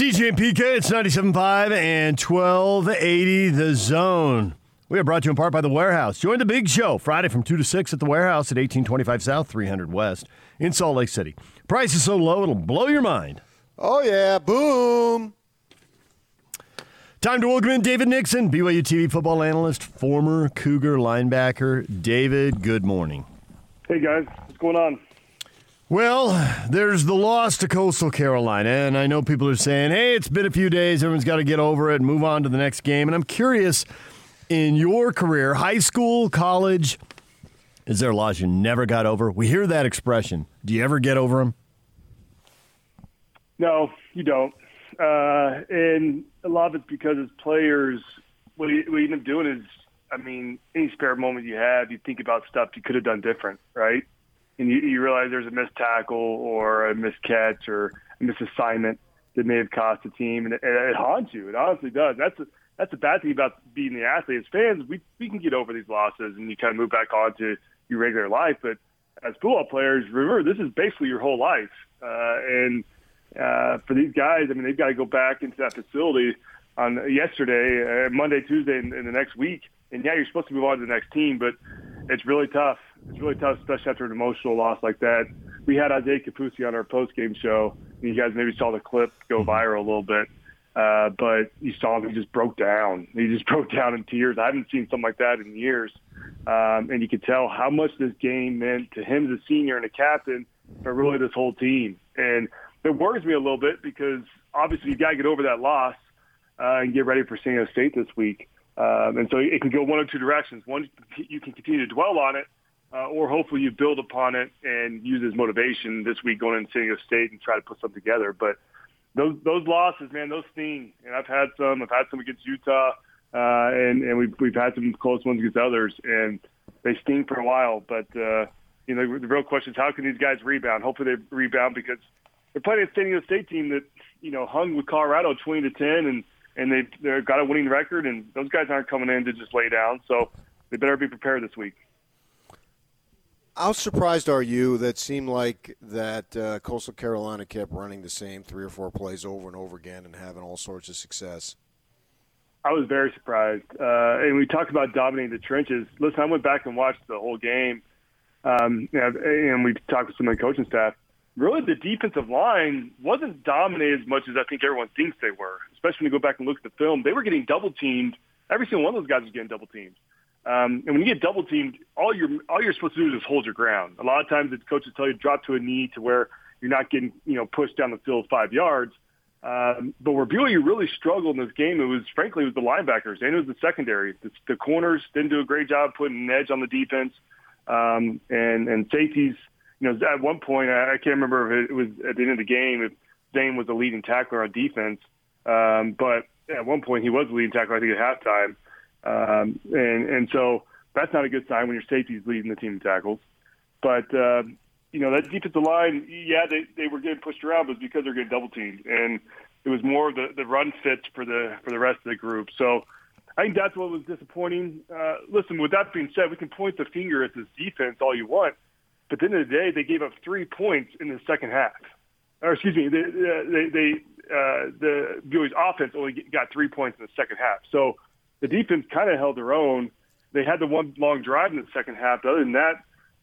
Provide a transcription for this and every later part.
DJ and PK, it's 97.5 and 1280 The Zone. We are brought to you in part by The Warehouse. Join the big show Friday from 2 to 6 at The Warehouse at 1825 South, 300 West in Salt Lake City. Price is so low, it'll blow your mind. Oh, yeah. Boom. Time to welcome in David Nixon, BYU TV football analyst, former Cougar linebacker. David, good morning. Hey, guys. What's going on? Well, there's the loss to Coastal Carolina, and I know people are saying, hey, it's been a few days, everyone's got to get over it and move on to the next game. And I'm curious, in your career, high school, college, is there a loss you never got over? We hear that expression. Do you ever get over them? No, you don't. Uh, and a lot of it's because as players, what you, what you end up doing is, I mean, any spare moment you have, you think about stuff you could have done different, right? And you, you realize there's a missed tackle or a missed catch or a missed assignment that may have cost the team, and it, it haunts you. It honestly does. That's a, that's the bad thing about being the athlete. As fans, we we can get over these losses and you kind of move back on to your regular life. But as football players, remember this is basically your whole life. Uh, and uh, for these guys, I mean, they've got to go back into that facility on yesterday, uh, Monday, Tuesday, and, and the next week. And yeah, you're supposed to move on to the next team, but it's really tough. It's really tough, especially after an emotional loss like that. We had Isaiah Kaufusi on our post game show. You guys maybe saw the clip go mm-hmm. viral a little bit, uh, but you saw him. He just broke down. He just broke down in tears. I haven't seen something like that in years, um, and you could tell how much this game meant to him as a senior and a captain, but really this whole team. And it worries me a little bit because obviously you got to get over that loss uh, and get ready for San Diego State this week. Um, and so it can go one of two directions. One, you can continue to dwell on it, uh, or hopefully you build upon it and use as motivation this week going into San Diego State and try to put something together. But those those losses, man, those sting. And I've had some. I've had some against Utah, uh, and and we've we've had some close ones against others, and they sting for a while. But uh, you know, the real question is how can these guys rebound? Hopefully they rebound because they're playing a San Diego State team that you know hung with Colorado twenty to ten and and they they've got a winning record, and those guys aren't coming in to just lay down. So they better be prepared this week. How surprised are you that seemed like that uh, Coastal Carolina kept running the same three or four plays over and over again and having all sorts of success? I was very surprised. Uh, and we talked about dominating the trenches. Listen, I went back and watched the whole game, um, and we talked with some of the coaching staff really the defensive line wasn't dominated as much as I think everyone thinks they were. Especially when you go back and look at the film, they were getting double teamed. Every single one of those guys was getting double teamed. Um, and when you get double teamed, all you're all you're supposed to do is hold your ground. A lot of times, the coaches tell you to drop to a knee to where you're not getting you know pushed down the field five yards. Um, but where BYU really struggled in this game, it was frankly it was the linebackers and it was the secondary. The, the corners didn't do a great job putting an edge on the defense, um, and and safeties you know, at one point, I, can't remember if it was at the end of the game if Zayne was the leading tackler on defense, um, but at one point he was the leading tackler, I think, at halftime. Um, and, and so that's not a good sign when your safety's leading the team in tackles. But, uh, you know, that defensive line, yeah, they, they were getting pushed around, but because they're getting double teamed. And it was more of the, the run fits for the, for the rest of the group. So I think that's what was disappointing. Uh, listen, with that being said, we can point the finger at this defense all you want – but at the end of the day, they gave up three points in the second half. Or excuse me, they, they, they uh, the BYU's offense only got three points in the second half. So the defense kind of held their own. They had the one long drive in the second half. But other than that,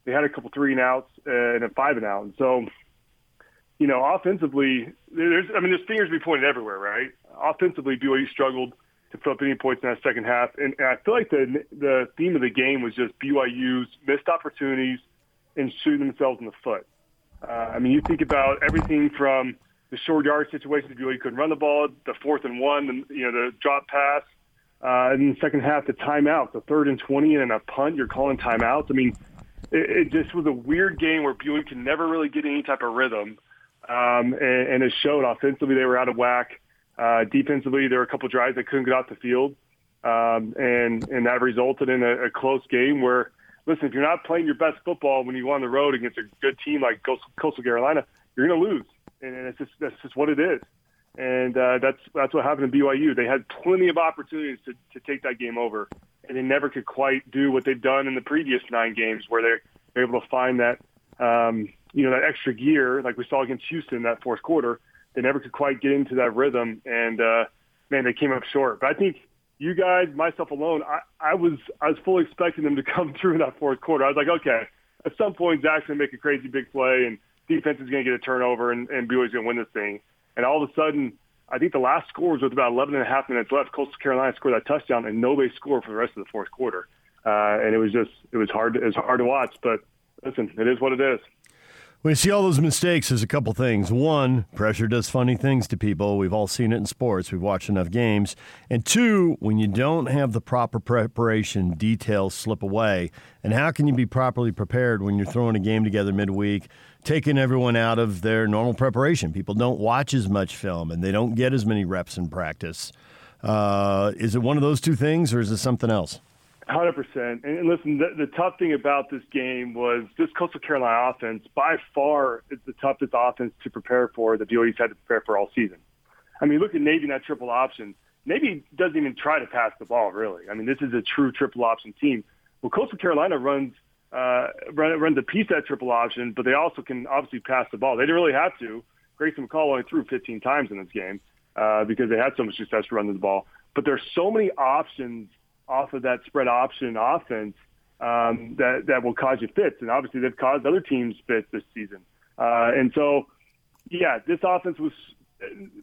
they had a couple three and outs and a five and out. And so, you know, offensively, there's I mean, there's fingers to be pointed everywhere, right? Offensively, BYU struggled to put up any points in that second half, and, and I feel like the the theme of the game was just BYU's missed opportunities and shooting themselves in the foot. Uh, I mean, you think about everything from the short yard situations where you couldn't run the ball, the fourth and one, and you know the drop pass, uh, in the second half the timeout, the third and twenty, and a punt. You're calling timeouts. I mean, it, it just was a weird game where BYU can never really get any type of rhythm, um, and, and it showed. Offensively, they were out of whack. Uh, defensively, there were a couple drives that couldn't get off the field, um, and and that resulted in a, a close game where listen, if you're not playing your best football when you go on the road against a good team like Coastal Carolina, you're going to lose, and it's just that's just what it is. And uh, that's that's what happened to BYU. They had plenty of opportunities to, to take that game over, and they never could quite do what they've done in the previous nine games, where they're, they're able to find that um, you know that extra gear, like we saw against Houston in that fourth quarter. they never could quite get into that rhythm, and uh, man, they came up short. But I think you guys, myself alone, I, I was I was fully expecting them to come through in that fourth quarter. I was like, okay, at some point Zach's gonna make a crazy big play, and defense is gonna get a turnover, and, and BYU's gonna win this thing. And all of a sudden, I think the last score was with about 11 and a half minutes left. Coastal Carolina scored that touchdown, and nobody scored for the rest of the fourth quarter. Uh, and it was just it was hard it was hard to watch. But listen, it is what it is. When you see all those mistakes, there's a couple things. One, pressure does funny things to people. We've all seen it in sports. We've watched enough games. And two, when you don't have the proper preparation, details slip away. And how can you be properly prepared when you're throwing a game together midweek, taking everyone out of their normal preparation? People don't watch as much film and they don't get as many reps in practice. Uh, is it one of those two things or is it something else? Hundred percent. And listen, the, the tough thing about this game was this Coastal Carolina offense by far is the toughest offense to prepare for that BYU's had to prepare for all season. I mean, look at Navy in that triple option. Navy doesn't even try to pass the ball, really. I mean, this is a true triple option team. Well, Coastal Carolina runs uh, run, runs a piece that triple option, but they also can obviously pass the ball. They didn't really have to. Grayson McCall only threw 15 times in this game uh, because they had so much success running the ball. But there's so many options off of that spread option offense um, that that will cause you fits, and obviously they've caused other teams fits this season. Uh, and so, yeah, this offense was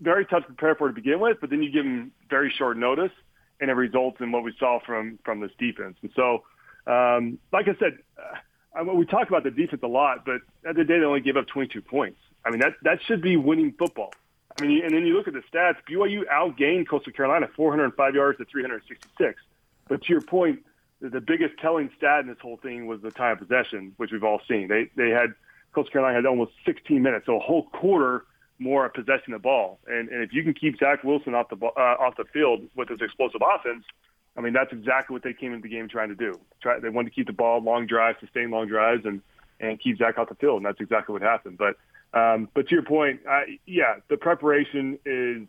very tough to prepare for to begin with, but then you give them very short notice, and it results in what we saw from from this defense. And so, um, like I said, uh, we talk about the defense a lot, but at the day they only gave up 22 points. I mean that that should be winning football. I mean, and then you look at the stats. BYU outgained Coastal Carolina 405 yards to 366. But to your point, the biggest telling stat in this whole thing was the time of possession, which we've all seen. They they had Coastal Carolina had almost 16 minutes, so a whole quarter more possessing the ball. And and if you can keep Zach Wilson off the uh, off the field with his explosive offense, I mean that's exactly what they came into the game trying to do. Try they wanted to keep the ball, long drives, sustain long drives, and and keep Zach off the field, and that's exactly what happened. But um, but to your point, I, yeah, the preparation is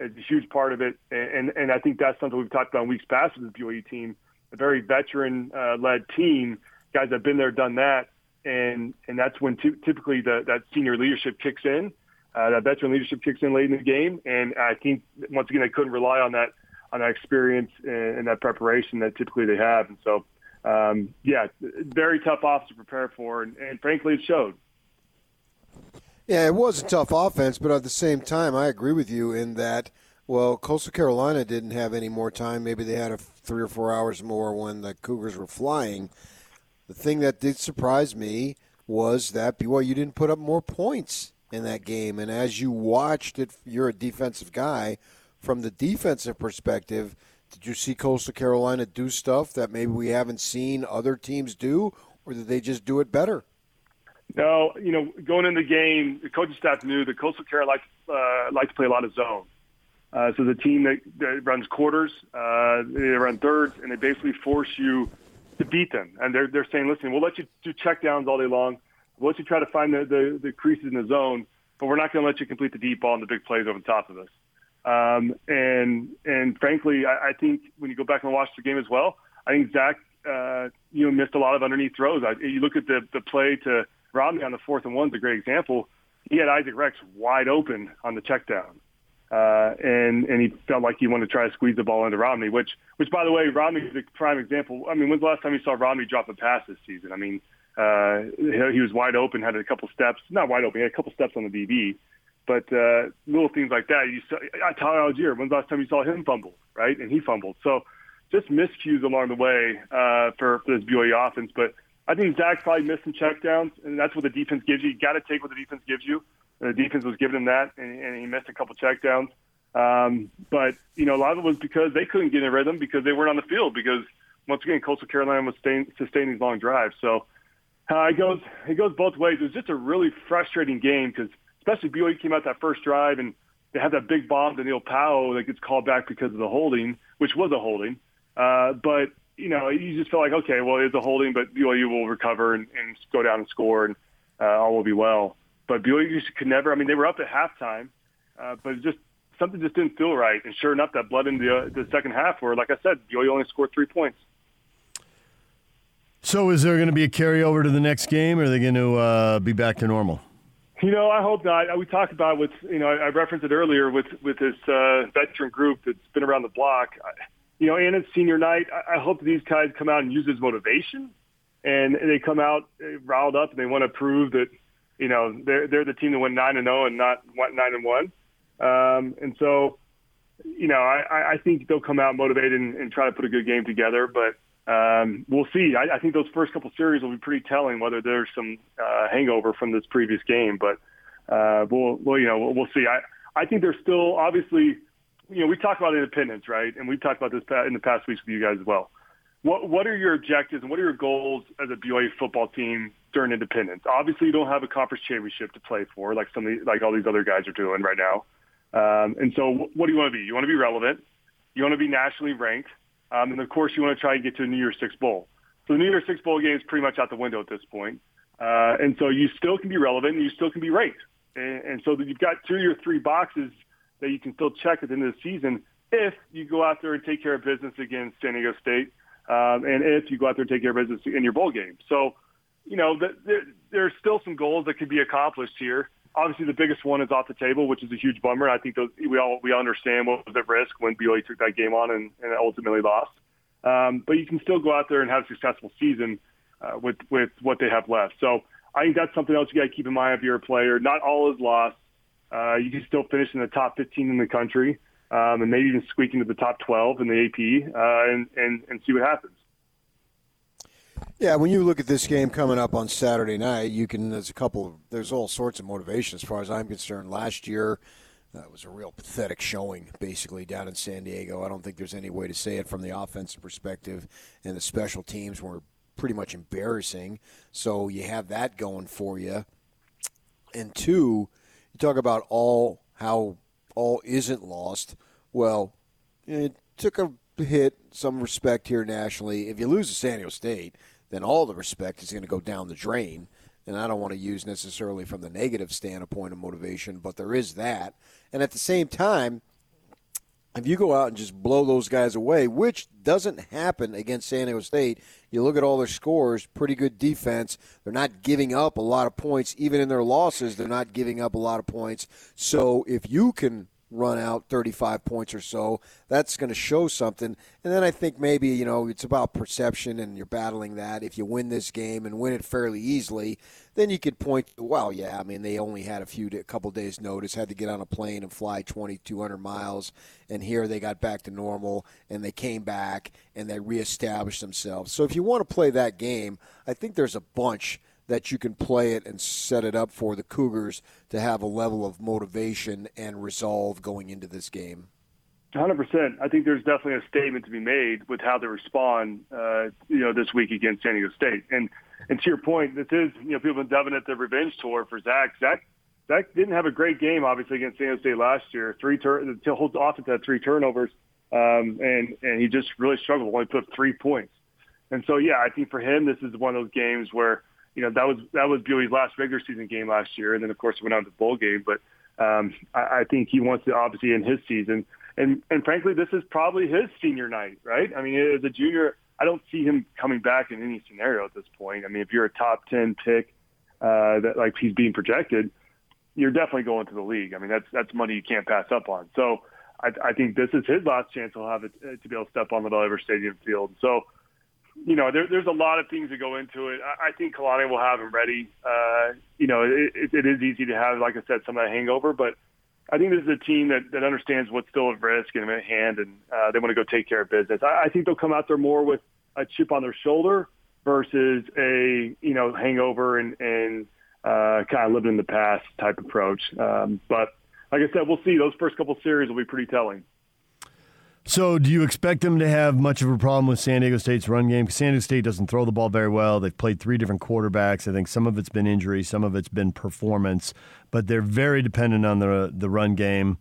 is a huge part of it, and and I think that's something we've talked about in weeks past with the BYU team, a very veteran uh, led team, guys that have been there, done that, and and that's when t- typically the, that senior leadership kicks in, uh, that veteran leadership kicks in late in the game, and I think once again they couldn't rely on that on that experience and, and that preparation that typically they have, and so um, yeah, very tough off to prepare for, and, and frankly it showed. Yeah, it was a tough offense, but at the same time, I agree with you in that. Well, Coastal Carolina didn't have any more time. Maybe they had a three or four hours more when the Cougars were flying. The thing that did surprise me was that BYU didn't put up more points in that game. And as you watched it, you're a defensive guy. From the defensive perspective, did you see Coastal Carolina do stuff that maybe we haven't seen other teams do, or did they just do it better? No, you know, going in the game, the coaching staff knew that Coastal Carolina likes, uh, likes to play a lot of zone. Uh, so the team that, that runs quarters, uh, they run thirds, and they basically force you to beat them. And they're they're saying, listen, we'll let you do check downs all day long. We'll let you try to find the, the, the creases in the zone, but we're not going to let you complete the deep ball and the big plays over the top of us. Um, and and frankly, I, I think when you go back and watch the game as well, I think Zach, uh, you know, missed a lot of underneath throws. I, you look at the the play to Romney on the fourth and one's a great example. He had Isaac Rex wide open on the check down. Uh, and and he felt like he wanted to try to squeeze the ball into Romney, which which by the way, Romney is a prime example. I mean, when's the last time you saw Romney drop a pass this season? I mean, uh, he, was wide open, had a couple steps, not wide open, he had a couple steps on the DB, but uh, little things like that. You saw uh, Tyler Allgeier. When's the last time you saw him fumble? Right, and he fumbled. So just miscues along the way uh, for, for this BYU offense, but I think Zach probably missed some checkdowns, and that's what the defense gives you. You got to take what the defense gives you. And the defense was giving him that, and, and he missed a couple checkdowns. Um, but you know, a lot of it was because they couldn't get in rhythm because they weren't on the field. Because once again, Coastal Carolina was staying, sustaining these long drives. So uh, it goes it goes both ways. It was just a really frustrating game because especially BYU came out that first drive and they had that big bomb to Neil Pau'u that gets called back because of the holding, which was a holding. Uh, but you know, you just feel like, okay, well, it's a holding, but BYU will recover and, and go down and score, and uh, all will be well. But BYU just could never. I mean, they were up at halftime, uh, but it just something just didn't feel right. And sure enough, that bled into the, uh, the second half, where, like I said, BYU only scored three points. So, is there going to be a carryover to the next game, or are they going to uh, be back to normal? You know, I hope not. We talked about with you know I referenced it earlier with with this uh, veteran group that's been around the block. You know, and it's senior night. I hope these guys come out and use as motivation, and they come out uh, riled up and they want to prove that you know they're they're the team that went nine and zero oh and not nine and one. Um, and so, you know, I, I think they'll come out motivated and, and try to put a good game together. But um, we'll see. I, I think those first couple series will be pretty telling whether there's some uh, hangover from this previous game. But uh, we'll, we'll, you know, we'll, we'll see. I, I think there's still obviously, you know, we talked about independence, right? And we've talked about this in the past weeks with you guys as well. What What are your objectives and what are your goals as a BYU football team during independence? Obviously, you don't have a conference championship to play for, like some of the, like all these other guys are doing right now. Um, and so, what do you want to be? You want to be relevant. You want to be nationally ranked. Um, and of course, you want to try and get to a New Year's Six bowl. So the New Year's Six bowl game is pretty much out the window at this point. Uh, and so you still can be relevant and you still can be ranked. And, and so you've got two or three boxes that you can still check at the end of the season if you go out there and take care of business against San Diego State, um, and if you go out there and take care of business in your bowl game. So, you know, the, there, there's still some goals that could be accomplished here obviously the biggest one is off the table, which is a huge bummer. I think those, we all we understand what was at risk when BYU took that game on and, and ultimately lost. Um, but you can still go out there and have a successful season uh, with with what they have left. So I think that's something else you got to keep in mind if you're a player. Not all is lost. Uh, you can still finish in the top 15 in the country, um, and maybe even squeak into the top 12 in the AP, uh, and, and and see what happens. Yeah, when you look at this game coming up on Saturday night, you can. There's a couple. There's all sorts of motivation as far as I'm concerned. Last year, that uh, was a real pathetic showing, basically down in San Diego. I don't think there's any way to say it from the offensive perspective, and the special teams were pretty much embarrassing. So you have that going for you. And two, you talk about all how all isn't lost. Well, it took a hit, some respect here nationally. If you lose to San Diego State then all the respect is going to go down the drain. And I don't want to use necessarily from the negative standpoint of motivation, but there is that. And at the same time, if you go out and just blow those guys away, which doesn't happen against San Diego State, you look at all their scores, pretty good defense. They're not giving up a lot of points. Even in their losses, they're not giving up a lot of points. So if you can run out 35 points or so. That's going to show something. And then I think maybe, you know, it's about perception and you're battling that. If you win this game and win it fairly easily, then you could point well, yeah, I mean, they only had a few, a couple days' notice, had to get on a plane and fly 2,200 miles. And here they got back to normal and they came back and they reestablished themselves. So if you want to play that game, I think there's a bunch that you can play it and set it up for the Cougars to have a level of motivation and resolve going into this game. 100%. I think there's definitely a statement to be made with how they respond, uh, you know, this week against San Diego State. And and to your point, this is, you know, people have been dubbing it the revenge tour for Zach. Zach Zach didn't have a great game, obviously, against San Diego State last year. Three turn, the whole offense had three turnovers, um, and and he just really struggled. Only put up three points. And so, yeah, I think for him, this is one of those games where you know that was that was BYU's last regular season game last year, and then of course it went on to the bowl game. But um, I, I think he wants to obviously in his season, and and frankly, this is probably his senior night, right? I mean, as a junior, I don't see him coming back in any scenario at this point. I mean, if you're a top ten pick, uh, that like he's being projected, you're definitely going to the league. I mean, that's that's money you can't pass up on. So. I, I think this is his last chance he'll have it, uh, to be able to step on the Bell Stadium field. So you know, there, there's a lot of things that go into it. I, I think Kalani will have him ready. Uh, you know, it, it, it is easy to have, like I said, some of that hangover, but I think this is a team that, that understands what's still at risk and at hand, and uh, they want to go take care of business. I, I think they'll come out there more with a chip on their shoulder versus a you know hangover and, and uh, kind of living in the past type approach. Um, but like I said, we'll see. Those first couple series will be pretty telling. So, do you expect them to have much of a problem with San Diego State's run game? Because San Diego State doesn't throw the ball very well. They've played three different quarterbacks. I think some of it's been injury, some of it's been performance, but they're very dependent on the the run game.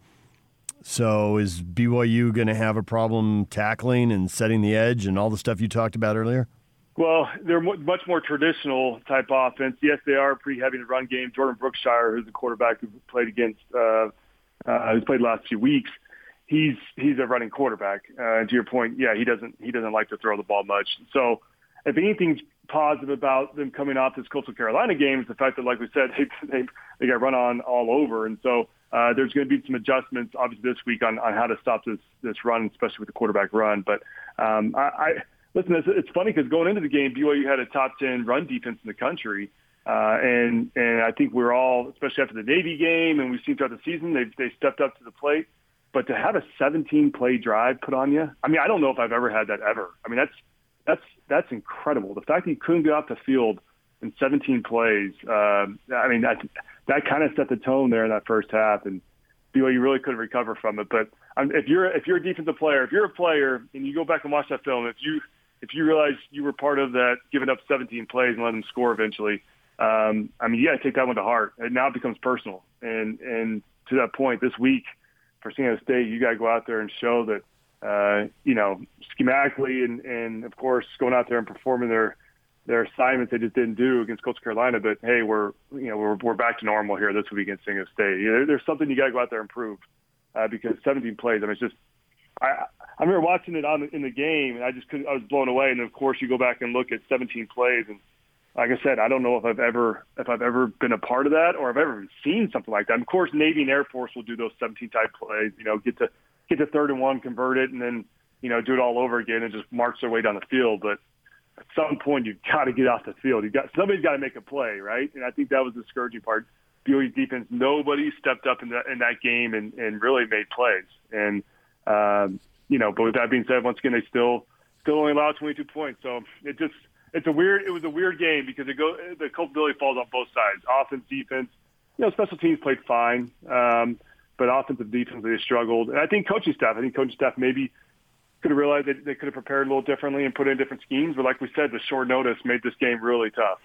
So, is BYU going to have a problem tackling and setting the edge and all the stuff you talked about earlier? Well, they're much more traditional type offense. Yes, they are pretty heavy in the run game. Jordan Brookshire, who's the quarterback who played against, uh, uh, who's played the last few weeks he's he's a running quarterback. Uh, to your point, yeah, he doesn't he doesn't like to throw the ball much. So if anything's positive about them coming off this Coastal Carolina game is the fact that, like we said, they they, they got run on all over, and so uh, there's going to be some adjustments, obviously, this week on, on how to stop this this run, especially with the quarterback run. But um, I, I listen. It's, it's funny because going into the game, BYU had a top ten run defense in the country. Uh, and and I think we're all, especially after the Navy game, and we've seen throughout the season, they they stepped up to the plate. But to have a 17 play drive put on you, I mean, I don't know if I've ever had that ever. I mean, that's that's that's incredible. The fact that you couldn't get off the field in 17 plays, uh, I mean, that that kind of set the tone there in that first half, and BYU really couldn't recover from it. But um, if you're if you're a defensive player, if you're a player and you go back and watch that film, if you if you realize you were part of that, giving up 17 plays and letting them score eventually, um, I mean, you got to take that one to heart. And now it becomes personal. And and to that point, this week for San Diego State, you got to go out there and show that, uh, you know, schematically and, and of course going out there and performing their their assignments they just didn't do against Coastal Carolina. But hey, we're you know we're we're back to normal here this week against San Diego State. You know, there's something you got to go out there and prove uh, because 17 plays. I mean, it's just I I remember watching it on in the game and I just couldn't. I was blown away. And of course, you go back and look at 17 plays and like I said, I don't know if I've ever if I've ever been a part of that or I've ever seen something like that. And of course, Navy and Air Force will do those 17 type plays. You know, get to get to third and one, convert it, and then you know do it all over again and just march their way down the field. But at some point, you've got to get off the field. You got somebody's got to make a play, right? And I think that was the discouraging part. BYU's defense, nobody stepped up in that in that game and and really made plays. And um, you know, but with that being said, once again, they still still only allowed 22 points. So it just it's a weird. It was a weird game because it go the culpability falls on both sides, offense, defense. You know, special teams played fine, um, but offensive defense they struggled. And I think coaching staff. I think coaching staff maybe could have realized that they could have prepared a little differently and put in different schemes. But like we said, the short notice made this game really tough.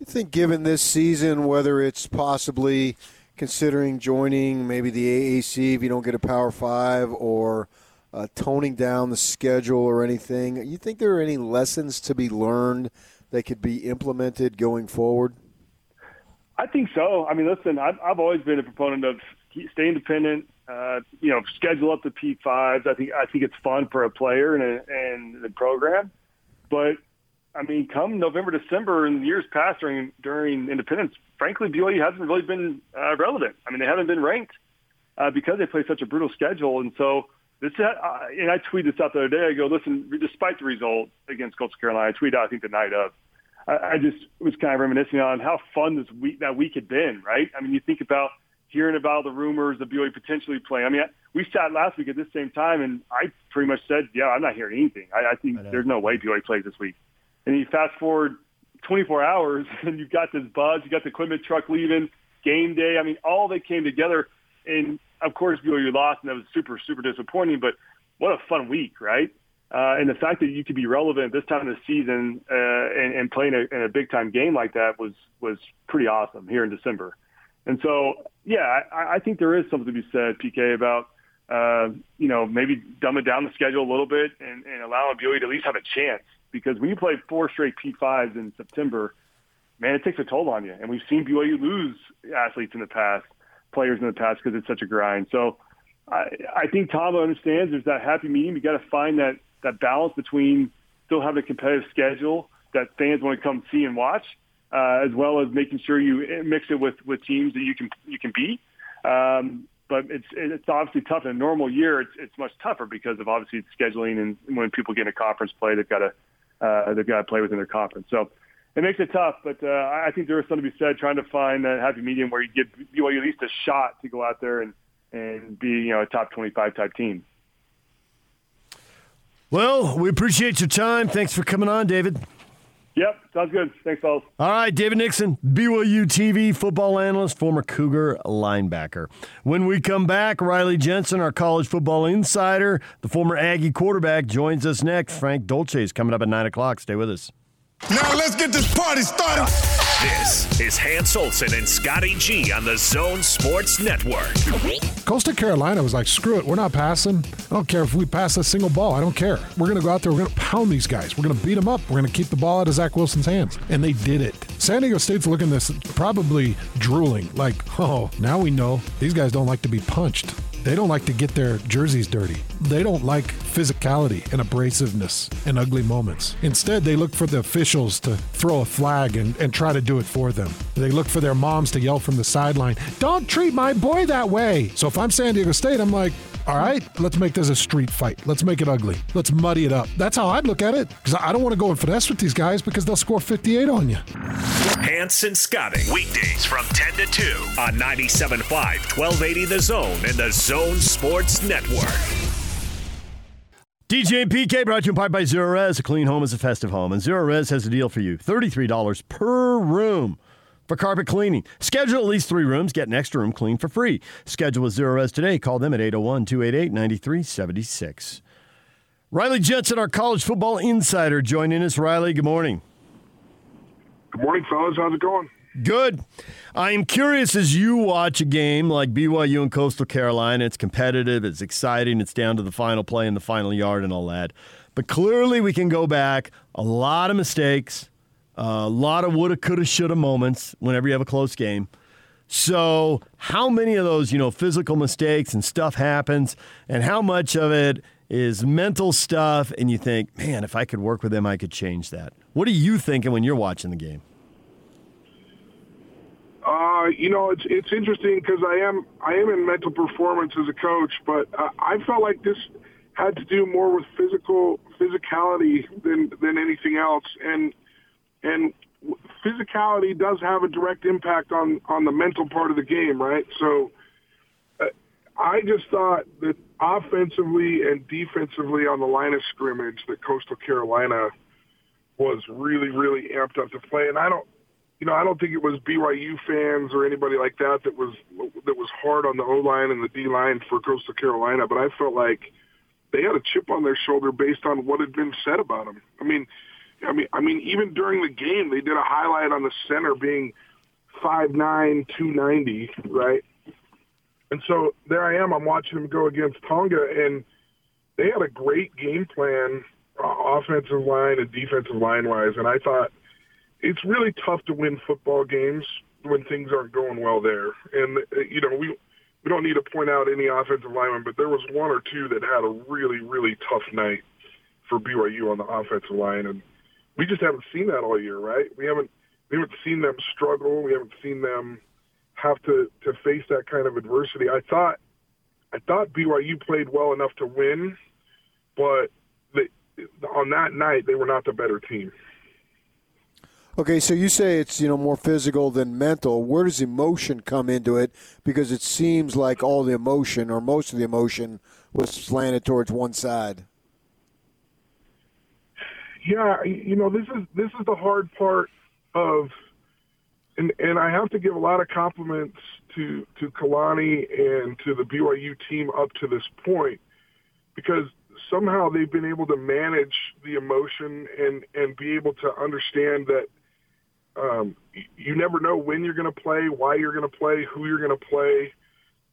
You think, given this season, whether it's possibly considering joining maybe the AAC if you don't get a Power Five or uh, toning down the schedule or anything. You think there are any lessons to be learned that could be implemented going forward? I think so. I mean, listen, I've, I've always been a proponent of stay independent. Uh, you know, schedule up the P5s. I think I think it's fun for a player and a, and the program. But I mean, come November, December, and years past during during independence, frankly, BYU hasn't really been uh, relevant. I mean, they haven't been ranked uh, because they play such a brutal schedule, and so this, uh, and I tweeted this out the other day. I go, listen, despite the result against Coastal Carolina, I tweeted out, I think the night of. I, I just was kind of reminiscing on how fun this week that week had been, right? I mean, you think about hearing about the rumors of BYU potentially playing. I mean, we sat last week at this same time, and I pretty much said, yeah, I'm not hearing anything. I, I think I there's no way BYU plays this week. And you fast forward 24 hours, and you've got this buzz. You got the equipment truck leaving, game day. I mean, all that came together. And of course, BYU lost, and that was super, super disappointing. But what a fun week, right? Uh, and the fact that you could be relevant this time of the season uh, and, and playing a, in a big time game like that was was pretty awesome here in December. And so, yeah, I, I think there is something to be said, PK, about uh, you know maybe dumbing down the schedule a little bit and, and allowing BYU to at least have a chance. Because when you play four straight P5s in September, man, it takes a toll on you. And we've seen BYU lose athletes in the past players in the past because it's such a grind. So I, I think Tom understands there's that happy medium. You got to find that that balance between still having a competitive schedule that fans want to come see and watch, uh, as well as making sure you mix it with with teams that you can you can beat. Um, but it's it's obviously tough in a normal year. It's it's much tougher because of obviously scheduling and when people get in a conference play, they've got to uh, they've got to play within their conference. So it makes it tough, but uh, I think there is something to be said trying to find that happy medium where you give BYU at least a shot to go out there and, and be you know a top 25 type team. Well, we appreciate your time. Thanks for coming on, David. Yep, sounds good. Thanks, fellas. All right, David Nixon, BYU TV football analyst, former Cougar linebacker. When we come back, Riley Jensen, our college football insider, the former Aggie quarterback, joins us next. Frank Dolce is coming up at 9 o'clock. Stay with us. Now let's get this party started. This is Hans Olsen and Scotty G on the Zone Sports Network. Coastal Carolina was like, screw it, we're not passing. I don't care if we pass a single ball. I don't care. We're going to go out there, we're going to pound these guys. We're going to beat them up. We're going to keep the ball out of Zach Wilson's hands. And they did it. San Diego State's looking this probably drooling, like, oh, now we know these guys don't like to be punched. They don't like to get their jerseys dirty. They don't like physicality and abrasiveness and ugly moments. Instead, they look for the officials to throw a flag and, and try to do it for them. They look for their moms to yell from the sideline, Don't treat my boy that way. So if I'm San Diego State, I'm like, all right, let's make this a street fight. Let's make it ugly. Let's muddy it up. That's how I'd look at it. Because I don't want to go and finesse with these guys because they'll score 58 on you. Hans and Scotty. Weekdays from 10 to 2 on 97.5, 1280 The Zone and The Zone Sports Network. DJ and PK brought you in part by Zerorez. A clean home is a festive home, and Zerorez has a deal for you $33 per room for carpet cleaning. Schedule at least three rooms, get an extra room clean for free. Schedule with Zerorez today. Call them at 801 288 9376. Riley Jensen, our college football insider, joining us. Riley, good morning. Good morning, fellas. How's it going? Good. I'm curious as you watch a game like BYU and Coastal Carolina. It's competitive, it's exciting, it's down to the final play and the final yard and all that. But clearly, we can go back a lot of mistakes, a lot of woulda, coulda, shoulda moments whenever you have a close game. So, how many of those, you know, physical mistakes and stuff happens, and how much of it is mental stuff? And you think, man, if I could work with them, I could change that. What are you thinking when you're watching the game? Uh, you know, it's it's interesting because I am I am in mental performance as a coach, but uh, I felt like this had to do more with physical physicality than than anything else, and and physicality does have a direct impact on on the mental part of the game, right? So. Uh, I just thought that offensively and defensively on the line of scrimmage, that Coastal Carolina was really, really amped up to play. And I don't, you know, I don't think it was BYU fans or anybody like that that was that was hard on the O line and the D line for Coastal Carolina, but I felt like they had a chip on their shoulder based on what had been said about them. I mean, I mean, I mean, even during the game, they did a highlight on the center being five nine, two ninety, right? And so there I am. I'm watching them go against Tonga, and they had a great game plan, uh, offensive line and defensive line wise. And I thought it's really tough to win football games when things aren't going well there. And uh, you know, we we don't need to point out any offensive lineman, but there was one or two that had a really really tough night for BYU on the offensive line, and we just haven't seen that all year, right? We haven't we haven't seen them struggle. We haven't seen them have to to face that kind of adversity. I thought I thought BYU played well enough to win, but they, on that night they were not the better team. Okay, so you say it's you know more physical than mental. Where does emotion come into it? Because it seems like all the emotion or most of the emotion was slanted towards one side. Yeah, you know this is this is the hard part of, and and I have to give a lot of compliments to to Kalani and to the BYU team up to this point, because somehow they've been able to manage the emotion and and be able to understand that um, you never know when you're going to play, why you're going to play, who you're going to play.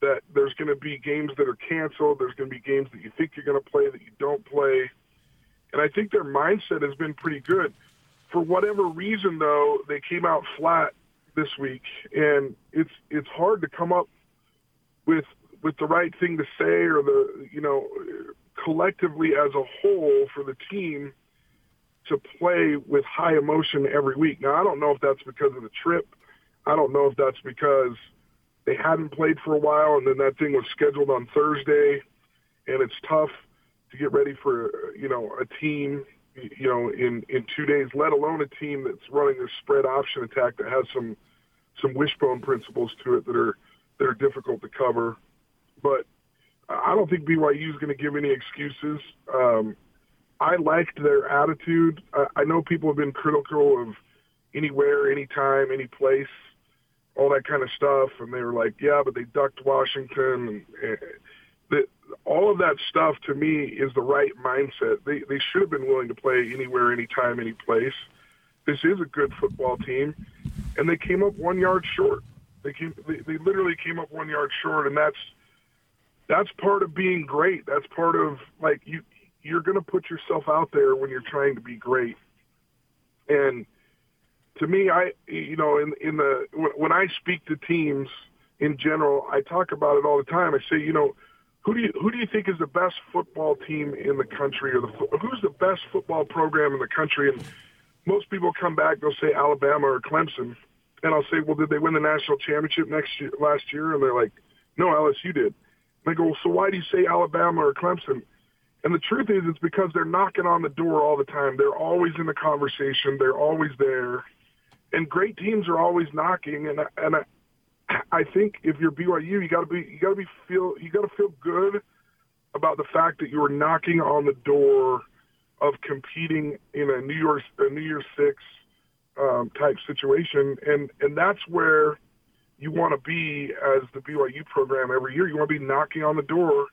That there's going to be games that are canceled. There's going to be games that you think you're going to play that you don't play. And I think their mindset has been pretty good. For whatever reason, though, they came out flat this week, and it's it's hard to come up with with the right thing to say or the you know collectively as a whole for the team to play with high emotion every week. Now, I don't know if that's because of the trip. I don't know if that's because they hadn't played for a while and then that thing was scheduled on Thursday and it's tough to get ready for, you know, a team, you know, in, in two days, let alone a team that's running a spread option attack that has some, some wishbone principles to it that are, that are difficult to cover. But I don't think BYU is going to give any excuses. Um, I liked their attitude. I, I know people have been critical of anywhere, anytime, any place, all that kind of stuff, and they were like, "Yeah, but they ducked Washington." And, and the, all of that stuff to me is the right mindset. They they should have been willing to play anywhere, anytime, any place. This is a good football team, and they came up one yard short. They came, they, they literally came up one yard short, and that's that's part of being great. That's part of like you you're going to put yourself out there when you're trying to be great. And to me, I, you know, in, in the, when I speak to teams in general, I talk about it all the time. I say, you know, who do you who do you think is the best football team in the country, or the who's the best football program in the country? And most people come back, they'll say Alabama or Clemson, and I'll say, well, did they win the national championship next year, last year? And they're like, no, LSU did. And I go, well, so why do you say Alabama or Clemson? And the truth is, it's because they're knocking on the door all the time. They're always in the conversation. They're always there, and great teams are always knocking. And and I, I think if you're BYU, you got to be you got to be feel you got to feel good about the fact that you are knocking on the door of competing in a New York a New Year's Six um, type situation, and and that's where you want to be as the BYU program every year. You want to be knocking on the door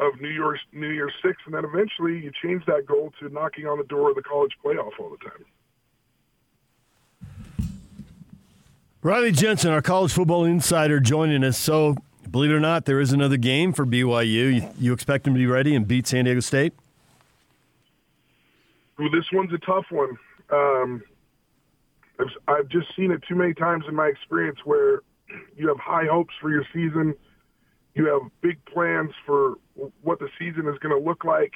of New Year's New Year's Six, and then eventually you change that goal to knocking on the door of the college playoff all the time. Riley Jensen, our college football insider, joining us. So, believe it or not, there is another game for BYU. You, you expect them to be ready and beat San Diego State? Well, this one's a tough one. Um, I've, I've just seen it too many times in my experience where you have high hopes for your season – you have big plans for what the season is going to look like,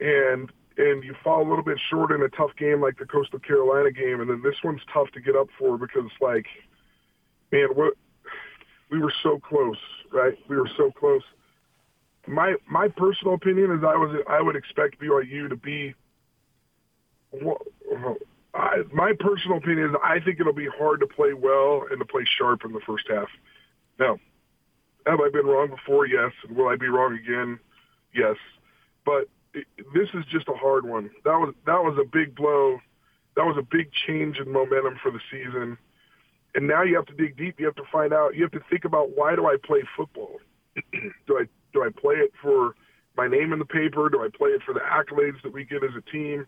and and you fall a little bit short in a tough game like the Coastal Carolina game, and then this one's tough to get up for because like, man, what we were so close, right? We were so close. My my personal opinion is I was I would expect BYU to be. I, my personal opinion is I think it'll be hard to play well and to play sharp in the first half. Now, have I been wrong before? Yes. And Will I be wrong again? Yes. But it, this is just a hard one. That was that was a big blow. That was a big change in momentum for the season. And now you have to dig deep. You have to find out. You have to think about why do I play football? do I do I play it for my name in the paper? Do I play it for the accolades that we get as a team?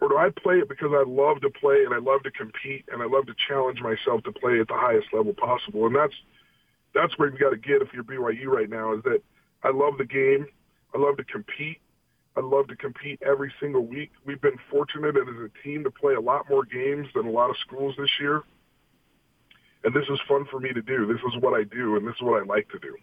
Or do I play it because I love to play and I love to compete and I love to challenge myself to play at the highest level possible? And that's that's where you got to get if you're BYU right now. Is that I love the game. I love to compete. I love to compete every single week. We've been fortunate as a team to play a lot more games than a lot of schools this year. And this is fun for me to do. This is what I do, and this is what I like to do.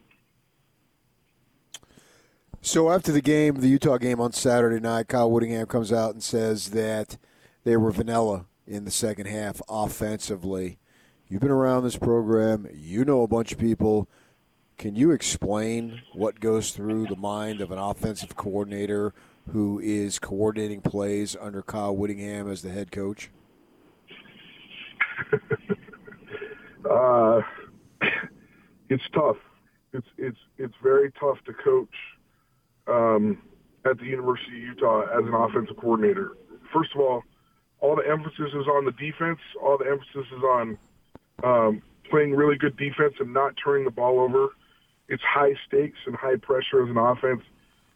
So after the game, the Utah game on Saturday night, Kyle Whittingham comes out and says that they were vanilla in the second half offensively. You've been around this program. You know a bunch of people. Can you explain what goes through the mind of an offensive coordinator who is coordinating plays under Kyle Whittingham as the head coach? uh, it's tough. It's it's it's very tough to coach um, at the University of Utah as an offensive coordinator. First of all, all the emphasis is on the defense. All the emphasis is on um, playing really good defense and not turning the ball over. It's high stakes and high pressure as an offense.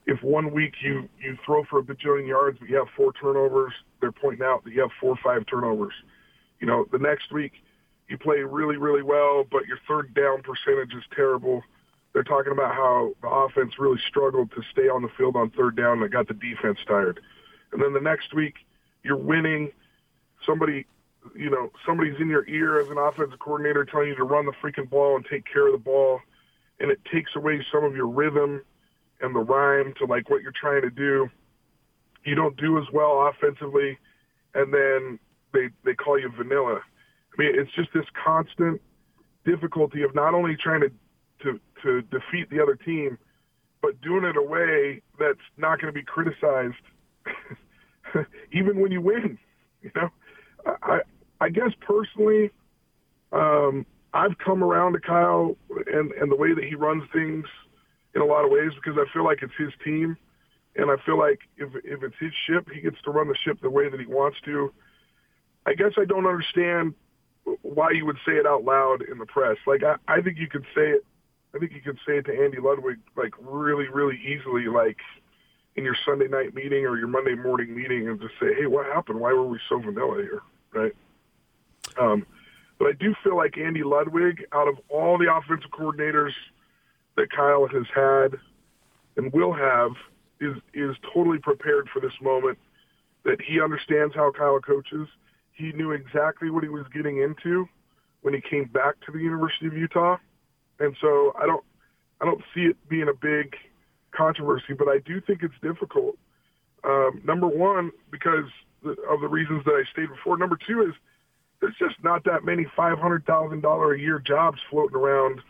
If one week you, you throw for a bajillion yards, but you have four turnovers, they're pointing out that you have four or five turnovers. You know, the next week you play really, really well, but your third down percentage is terrible. They're talking about how the offense really struggled to stay on the field on third down and it got the defense tired. And then the next week you're winning. Somebody you know, somebody's in your ear as an offensive coordinator telling you to run the freaking ball and take care of the ball, and it takes away some of your rhythm and the rhyme to like what you're trying to do. You don't do as well offensively, and then they they call you vanilla. I mean, it's just this constant difficulty of not only trying to to to defeat the other team, but doing it a way that's not going to be criticized, even when you win. You know, I I guess personally, um, I've come around to Kyle and and the way that he runs things in a lot of ways because I feel like it's his team, and I feel like if if it's his ship, he gets to run the ship the way that he wants to. I guess I don't understand why you would say it out loud in the press. Like I, I think you could say it. I think you could say it to Andy Ludwig like really, really easily, like in your Sunday night meeting or your Monday morning meeting, and just say, "Hey, what happened? Why were we so vanilla here?" Right? Um, but I do feel like Andy Ludwig, out of all the offensive coordinators that Kyle has had and will have, is is totally prepared for this moment. That he understands how Kyle coaches. He knew exactly what he was getting into when he came back to the University of Utah, and so I don't I don't see it being a big controversy, but I do think it's difficult. Um, number one, because of the reasons that I stated before. Number two is there's just not that many five hundred thousand dollar a year jobs floating around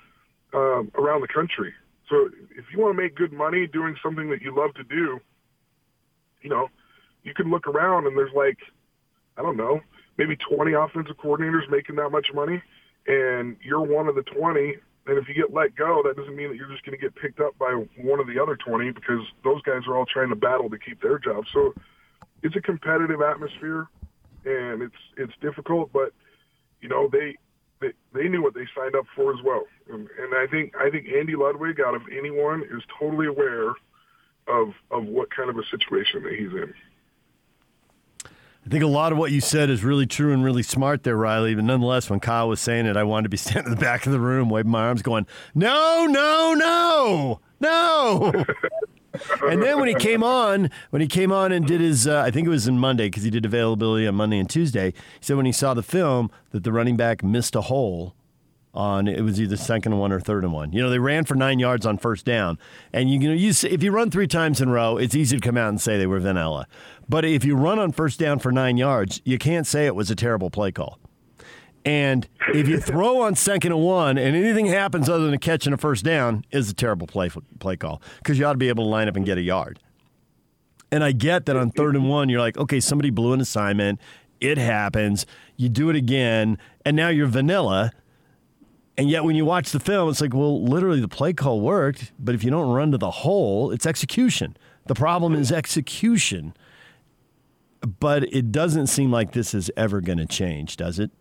um, around the country. So if you want to make good money doing something that you love to do, you know, you can look around and there's like, I don't know, maybe 20 offensive coordinators making that much money, and you're one of the 20. And if you get let go, that doesn't mean that you're just going to get picked up by one of the other 20 because those guys are all trying to battle to keep their jobs. So it's a competitive atmosphere, and it's it's difficult, but you know they they, they knew what they signed up for as well. And, and I think I think Andy Ludwig, out of anyone, is totally aware of of what kind of a situation that he's in. I think a lot of what you said is really true and really smart there, Riley. But nonetheless, when Kyle was saying it, I wanted to be standing in the back of the room, waving my arms, going, "No, no, no, no." and then when he came on, when he came on and did his, uh, I think it was in Monday because he did availability on Monday and Tuesday. He said when he saw the film that the running back missed a hole on it was either second and one or third and one. You know, they ran for nine yards on first down, and you, you know, you if you run three times in a row, it's easy to come out and say they were vanilla. But if you run on first down for nine yards, you can't say it was a terrible play call. And if you throw on second and one and anything happens other than a catch and a first down, is a terrible play play call because you ought to be able to line up and get a yard. And I get that on third and one, you're like, okay, somebody blew an assignment. It happens. You do it again, and now you're vanilla. And yet, when you watch the film, it's like, well, literally the play call worked, but if you don't run to the hole, it's execution. The problem is execution. But it doesn't seem like this is ever going to change, does it?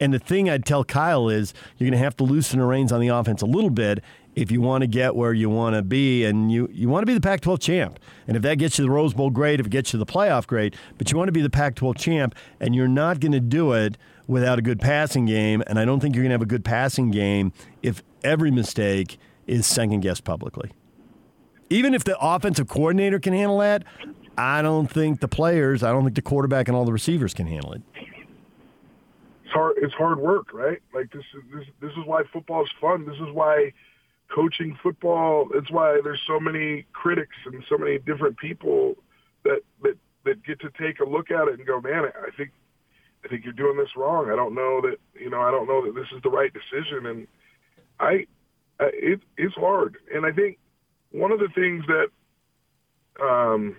And the thing I'd tell Kyle is you're going to have to loosen the reins on the offense a little bit if you want to get where you want to be, and you, you want to be the Pac 12 champ. And if that gets you the Rose Bowl, great. If it gets you the playoff, great. But you want to be the Pac 12 champ, and you're not going to do it without a good passing game. And I don't think you're going to have a good passing game if every mistake is second guessed publicly. Even if the offensive coordinator can handle that, I don't think the players, I don't think the quarterback and all the receivers can handle it it's hard it's hard work, right? Like this is this this is why football is fun. This is why coaching football. It's why there's so many critics and so many different people that that that get to take a look at it and go, man, I think I think you're doing this wrong. I don't know that you know I don't know that this is the right decision, and I it it's hard. And I think one of the things that um,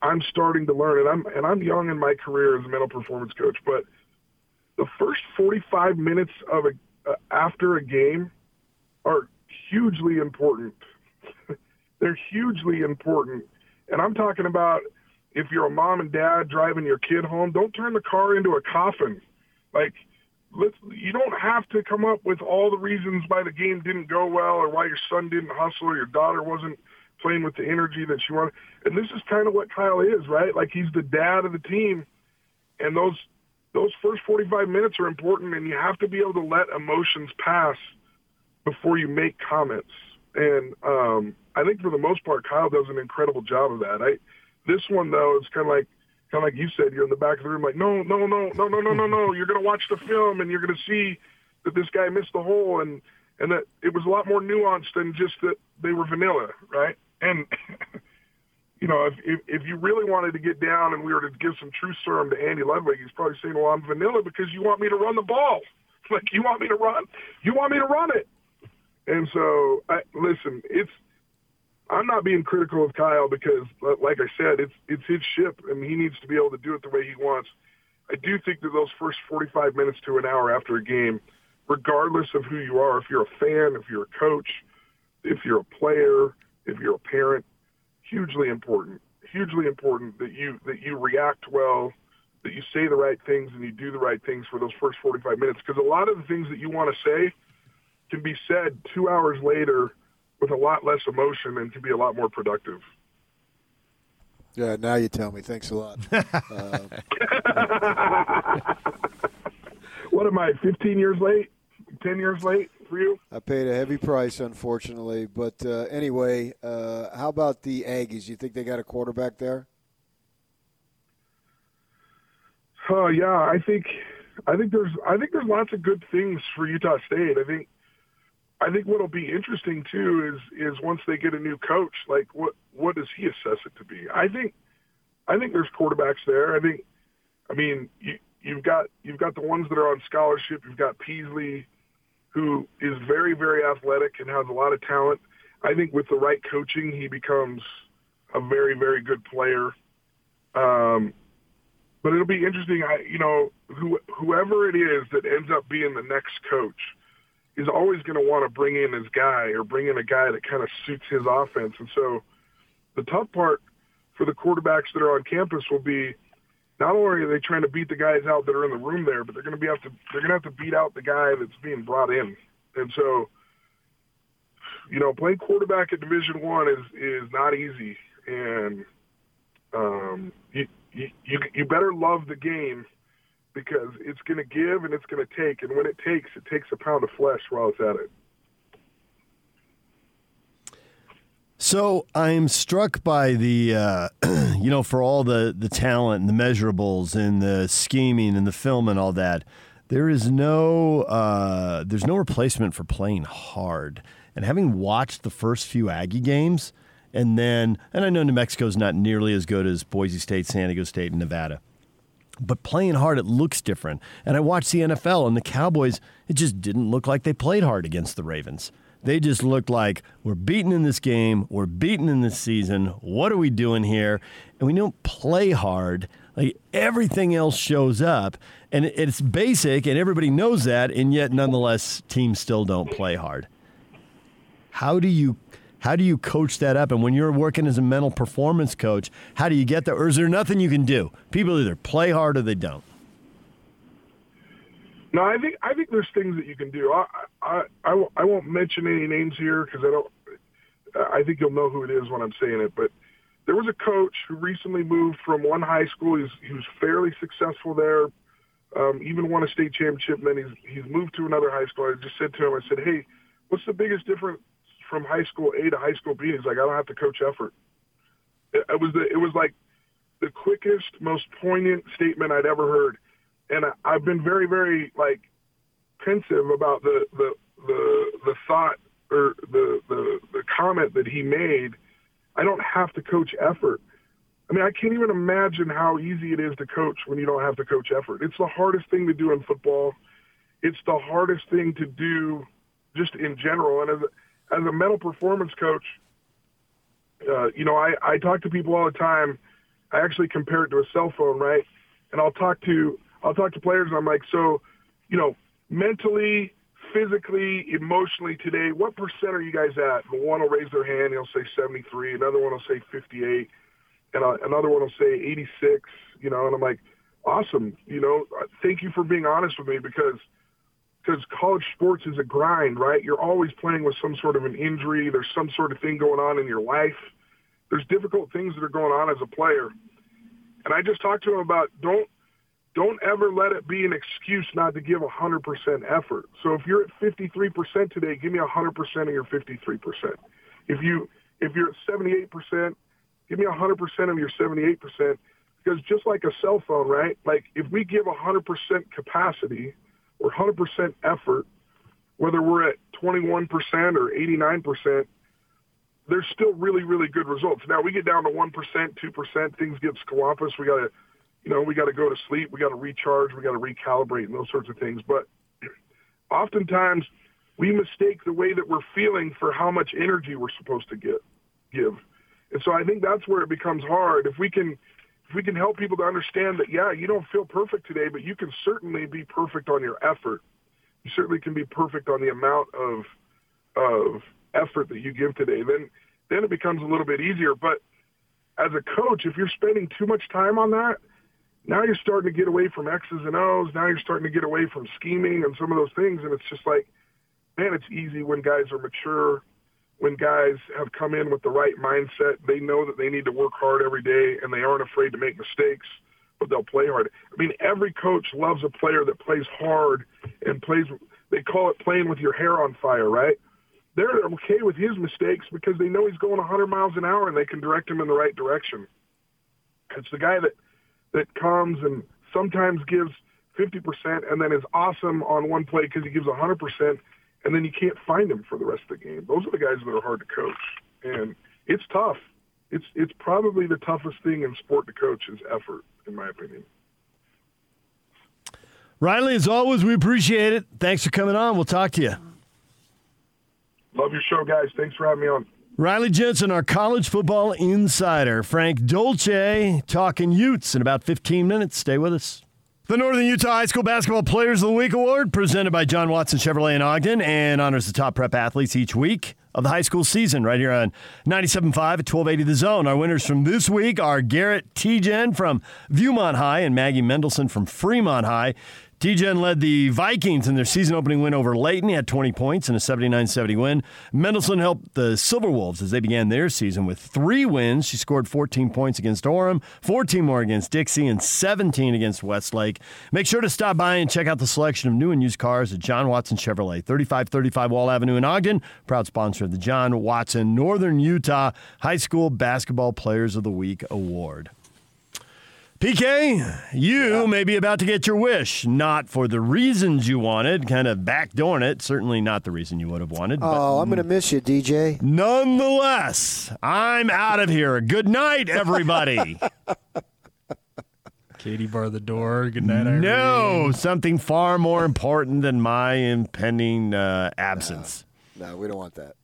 I'm starting to learn, and I'm and I'm young in my career as a mental performance coach, but the first 45 minutes of a uh, after a game are hugely important. They're hugely important. And I'm talking about if you're a mom and dad driving your kid home, don't turn the car into a coffin. Like let's you don't have to come up with all the reasons why the game didn't go well or why your son didn't hustle or your daughter wasn't playing with the energy that she wanted. And this is kind of what Kyle is, right? Like he's the dad of the team and those those first 45 minutes are important, and you have to be able to let emotions pass before you make comments. And um, I think for the most part, Kyle does an incredible job of that. I this one though, it's kind of like kind of like you said, you're in the back of the room, like no, no, no, no, no, no, no, no. You're gonna watch the film, and you're gonna see that this guy missed the hole, and and that it was a lot more nuanced than just that they were vanilla, right? And you know, if, if, if you really wanted to get down and we were to give some truth serum to Andy Ludwig, he's probably saying, "Well, I'm vanilla because you want me to run the ball. like you want me to run, you want me to run it." And so, I, listen, it's I'm not being critical of Kyle because, like I said, it's it's his ship and he needs to be able to do it the way he wants. I do think that those first 45 minutes to an hour after a game, regardless of who you are, if you're a fan, if you're a coach, if you're a player, if you're a parent, hugely important. Hugely important that you that you react well, that you say the right things and you do the right things for those first 45 minutes. Because a lot of the things that you want to say can be said two hours later with a lot less emotion and can be a lot more productive. Yeah, now you tell me. Thanks a lot. uh, what am I? 15 years late? 10 years late? For you? I paid a heavy price, unfortunately. But uh, anyway, uh, how about the Aggies? You think they got a quarterback there? Oh uh, yeah, I think I think there's I think there's lots of good things for Utah State. I think I think what'll be interesting too is is once they get a new coach, like what what does he assess it to be? I think I think there's quarterbacks there. I think I mean you you've got you've got the ones that are on scholarship. You've got Peasley, who is very very athletic and has a lot of talent. I think with the right coaching, he becomes a very very good player. Um, but it'll be interesting. I you know who, whoever it is that ends up being the next coach is always going to want to bring in his guy or bring in a guy that kind of suits his offense. And so the tough part for the quarterbacks that are on campus will be not only are they trying to beat the guys out that are in the room there, but they're going to be have to they're going to have to beat out the guy that's being brought in. And so, you know, playing quarterback at Division One is is not easy, and um, you, you you better love the game because it's going to give and it's going to take, and when it takes, it takes a pound of flesh while it's at it. So I'm struck by the, uh, you know, for all the the talent and the measurables and the scheming and the film and all that, there is no uh, there's no replacement for playing hard. And having watched the first few Aggie games, and then and I know New Mexico's not nearly as good as Boise State, San Diego State, and Nevada. But playing hard, it looks different. And I watched the NFL, and the Cowboys, it just didn't look like they played hard against the Ravens. They just looked like we're beaten in this game, we're beaten in this season. What are we doing here? And we don't play hard. Like everything else shows up, and it's basic, and everybody knows that, and yet nonetheless, teams still don't play hard. How do you how do you coach that up? And when you're working as a mental performance coach, how do you get there? Or is there nothing you can do? People either play hard or they don't. No, I think I think there's things that you can do. I I, I, I won't mention any names here because I don't. I think you'll know who it is when I'm saying it. But there was a coach who recently moved from one high school. He's he was fairly successful there, um, even won a state championship. And then he's he's moved to another high school. I just said to him, I said, "Hey, what's the biggest difference from high school A to high school B?" He's like, "I don't have to coach effort." It, it was the it was like the quickest, most poignant statement I'd ever heard and I, I've been very, very like pensive about the the the, the thought or the, the the comment that he made. I don't have to coach effort. I mean, I can't even imagine how easy it is to coach when you don't have to coach effort. It's the hardest thing to do in football. It's the hardest thing to do just in general. And as a, as a mental performance coach, uh, you know, I, I talk to people all the time. I actually compare it to a cell phone, right? And I'll talk to I'll talk to players and I'm like, so, you know, mentally, physically, emotionally today, what percent are you guys at? And one will raise their hand, and he'll say 73. Another one will say 58. And another one will say 86, you know, and I'm like, awesome. You know, uh, thank you for being honest with me because because college sports is a grind, right? You're always playing with some sort of an injury. There's some sort of thing going on in your life. There's difficult things that are going on as a player. And I just talked to him about don't don't ever let it be an excuse not to give 100% effort. So if you're at 53% today, give me 100% of your 53%. If you if you're at 78%, give me 100% of your 78% because just like a cell phone, right? Like if we give 100% capacity or 100% effort, whether we're at 21% or 89%, there's still really, really good results. Now we get down to 1%, 2%, things get squampus. We got to you know, we got to go to sleep, we got to recharge, we got to recalibrate, and those sorts of things. But oftentimes, we mistake the way that we're feeling for how much energy we're supposed to get, give. And so I think that's where it becomes hard. If we can, if we can help people to understand that, yeah, you don't feel perfect today, but you can certainly be perfect on your effort. You certainly can be perfect on the amount of of effort that you give today. Then, then it becomes a little bit easier. But as a coach, if you're spending too much time on that, now you're starting to get away from X's and O's. Now you're starting to get away from scheming and some of those things. And it's just like, man, it's easy when guys are mature, when guys have come in with the right mindset. They know that they need to work hard every day and they aren't afraid to make mistakes, but they'll play hard. I mean, every coach loves a player that plays hard and plays, they call it playing with your hair on fire, right? They're okay with his mistakes because they know he's going 100 miles an hour and they can direct him in the right direction. It's the guy that that comes and sometimes gives 50% and then is awesome on one play because he gives 100% and then you can't find him for the rest of the game. Those are the guys that are hard to coach, and it's tough. It's it's probably the toughest thing in sport to coach is effort, in my opinion. Riley, as always, we appreciate it. Thanks for coming on. We'll talk to you. Love your show, guys. Thanks for having me on. Riley Jensen, our college football insider. Frank Dolce talking Utes in about 15 minutes. Stay with us. The Northern Utah High School Basketball Players of the Week Award, presented by John Watson Chevrolet in Ogden, and honors the top prep athletes each week of the high school season right here on 97.5 at 1280 The Zone. Our winners from this week are Garrett Tgen from Viewmont High and Maggie Mendelson from Fremont High. Tgen led the Vikings in their season opening win over Layton. He had 20 points in a 79 70 win. Mendelson helped the Silver Wolves as they began their season with three wins. She scored 14 points against Orem, 14 more against Dixie, and 17 against Westlake. Make sure to stop by and check out the selection of new and used cars at John Watson Chevrolet, 3535 Wall Avenue in Ogden. Proud sponsor of the John Watson Northern Utah High School Basketball Players of the Week Award. PK, you yeah. may be about to get your wish, not for the reasons you wanted, kind of backdooring it. Certainly not the reason you would have wanted. Oh, I'm going to miss you, DJ. Nonetheless, I'm out of here. Good night, everybody. Katie bar the door. Good night, Irene. No, something far more important than my impending uh, absence. No, no, we don't want that.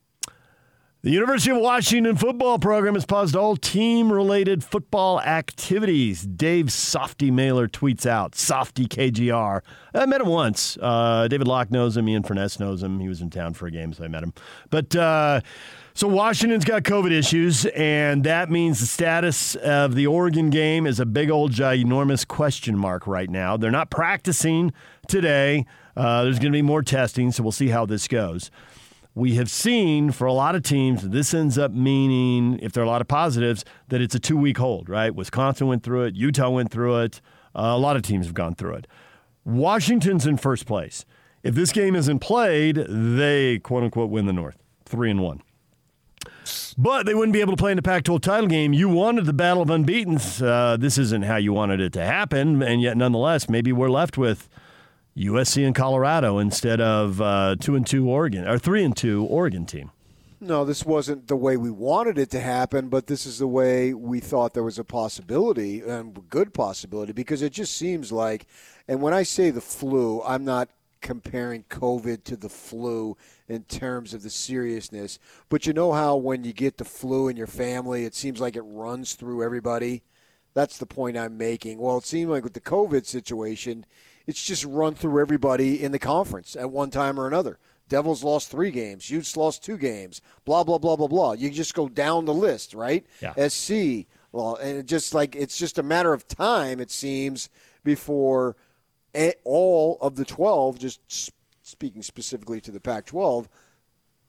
The University of Washington football program has paused all team related football activities. Dave Softy Mahler tweets out, Softy KJR. I met him once. Uh, David Locke knows him. Ian Furness knows him. He was in town for a game, so I met him. But uh, so Washington's got COVID issues, and that means the status of the Oregon game is a big old ginormous question mark right now. They're not practicing today. Uh, there's going to be more testing, so we'll see how this goes we have seen for a lot of teams, this ends up meaning, if there are a lot of positives, that it's a two week hold, right? Wisconsin went through it, Utah went through it, uh, a lot of teams have gone through it. Washington's in first place. If this game isn't played, they quote unquote win the North, three and one. But they wouldn't be able to play in the Pac 12 title game. You wanted the battle of unbeatens. Uh, this isn't how you wanted it to happen. And yet, nonetheless, maybe we're left with USC and Colorado instead of uh, two and two Oregon or three and two Oregon team. No, this wasn't the way we wanted it to happen, but this is the way we thought there was a possibility and good possibility because it just seems like, and when I say the flu, I'm not comparing COVID to the flu in terms of the seriousness, but you know how when you get the flu in your family, it seems like it runs through everybody. That's the point I'm making. Well, it seemed like with the COVID situation, it's just run through everybody in the conference at one time or another. Devils lost three games. Utes lost two games. Blah blah blah blah blah. You just go down the list, right? Yeah. SC. Well, and it just like it's just a matter of time. It seems before all of the twelve, just speaking specifically to the Pac-12,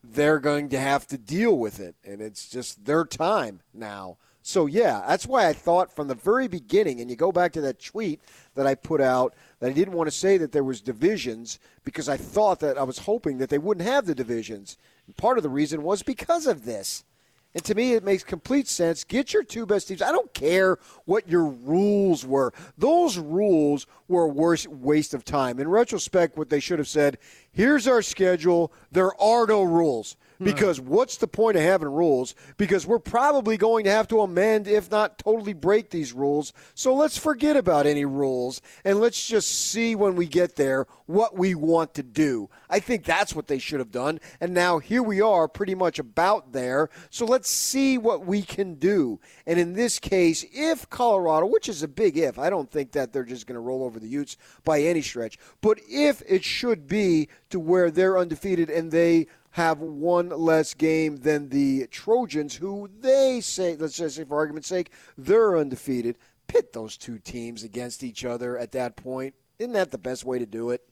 they're going to have to deal with it, and it's just their time now. So yeah, that's why I thought from the very beginning, and you go back to that tweet that I put out that I didn't want to say that there was divisions because I thought that I was hoping that they wouldn't have the divisions. And part of the reason was because of this. And to me, it makes complete sense. Get your two best teams. I don't care what your rules were. Those rules were a worse waste of time. In retrospect, what they should have said here's our schedule. There are no rules. Because what's the point of having rules? Because we're probably going to have to amend, if not totally break these rules. So let's forget about any rules and let's just see when we get there what we want to do. I think that's what they should have done. And now here we are, pretty much about there. So let's see what we can do. And in this case, if Colorado, which is a big if, I don't think that they're just going to roll over the Utes by any stretch, but if it should be to where they're undefeated and they have one less game than the Trojans, who they say, let's just say for argument's sake, they're undefeated. Pit those two teams against each other at that point. Isn't that the best way to do it?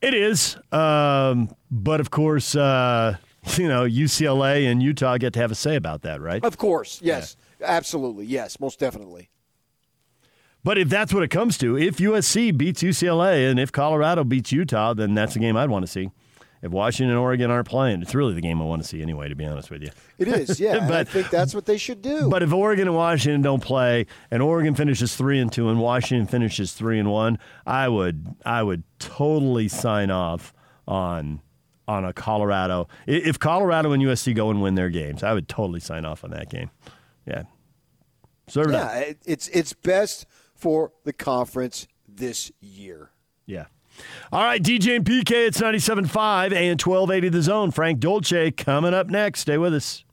It is. Um, but of course, uh, you know, UCLA and Utah get to have a say about that, right? Of course. Yes. Yeah. Absolutely. Yes. Most definitely. But if that's what it comes to, if USC beats UCLA and if Colorado beats Utah, then that's a game I'd want to see if Washington and Oregon aren't playing, it's really the game I want to see anyway. To be honest with you, it is. Yeah, but I think that's what they should do. But if Oregon and Washington don't play, and Oregon finishes three and two, and Washington finishes three and one, I would I would totally sign off on on a Colorado. If Colorado and USC go and win their games, I would totally sign off on that game. Yeah. Serve. Yeah, it- it's it's best for the conference this year. Yeah. All right, DJ and PK, it's 97.5 and 1280 The Zone. Frank Dolce coming up next. Stay with us.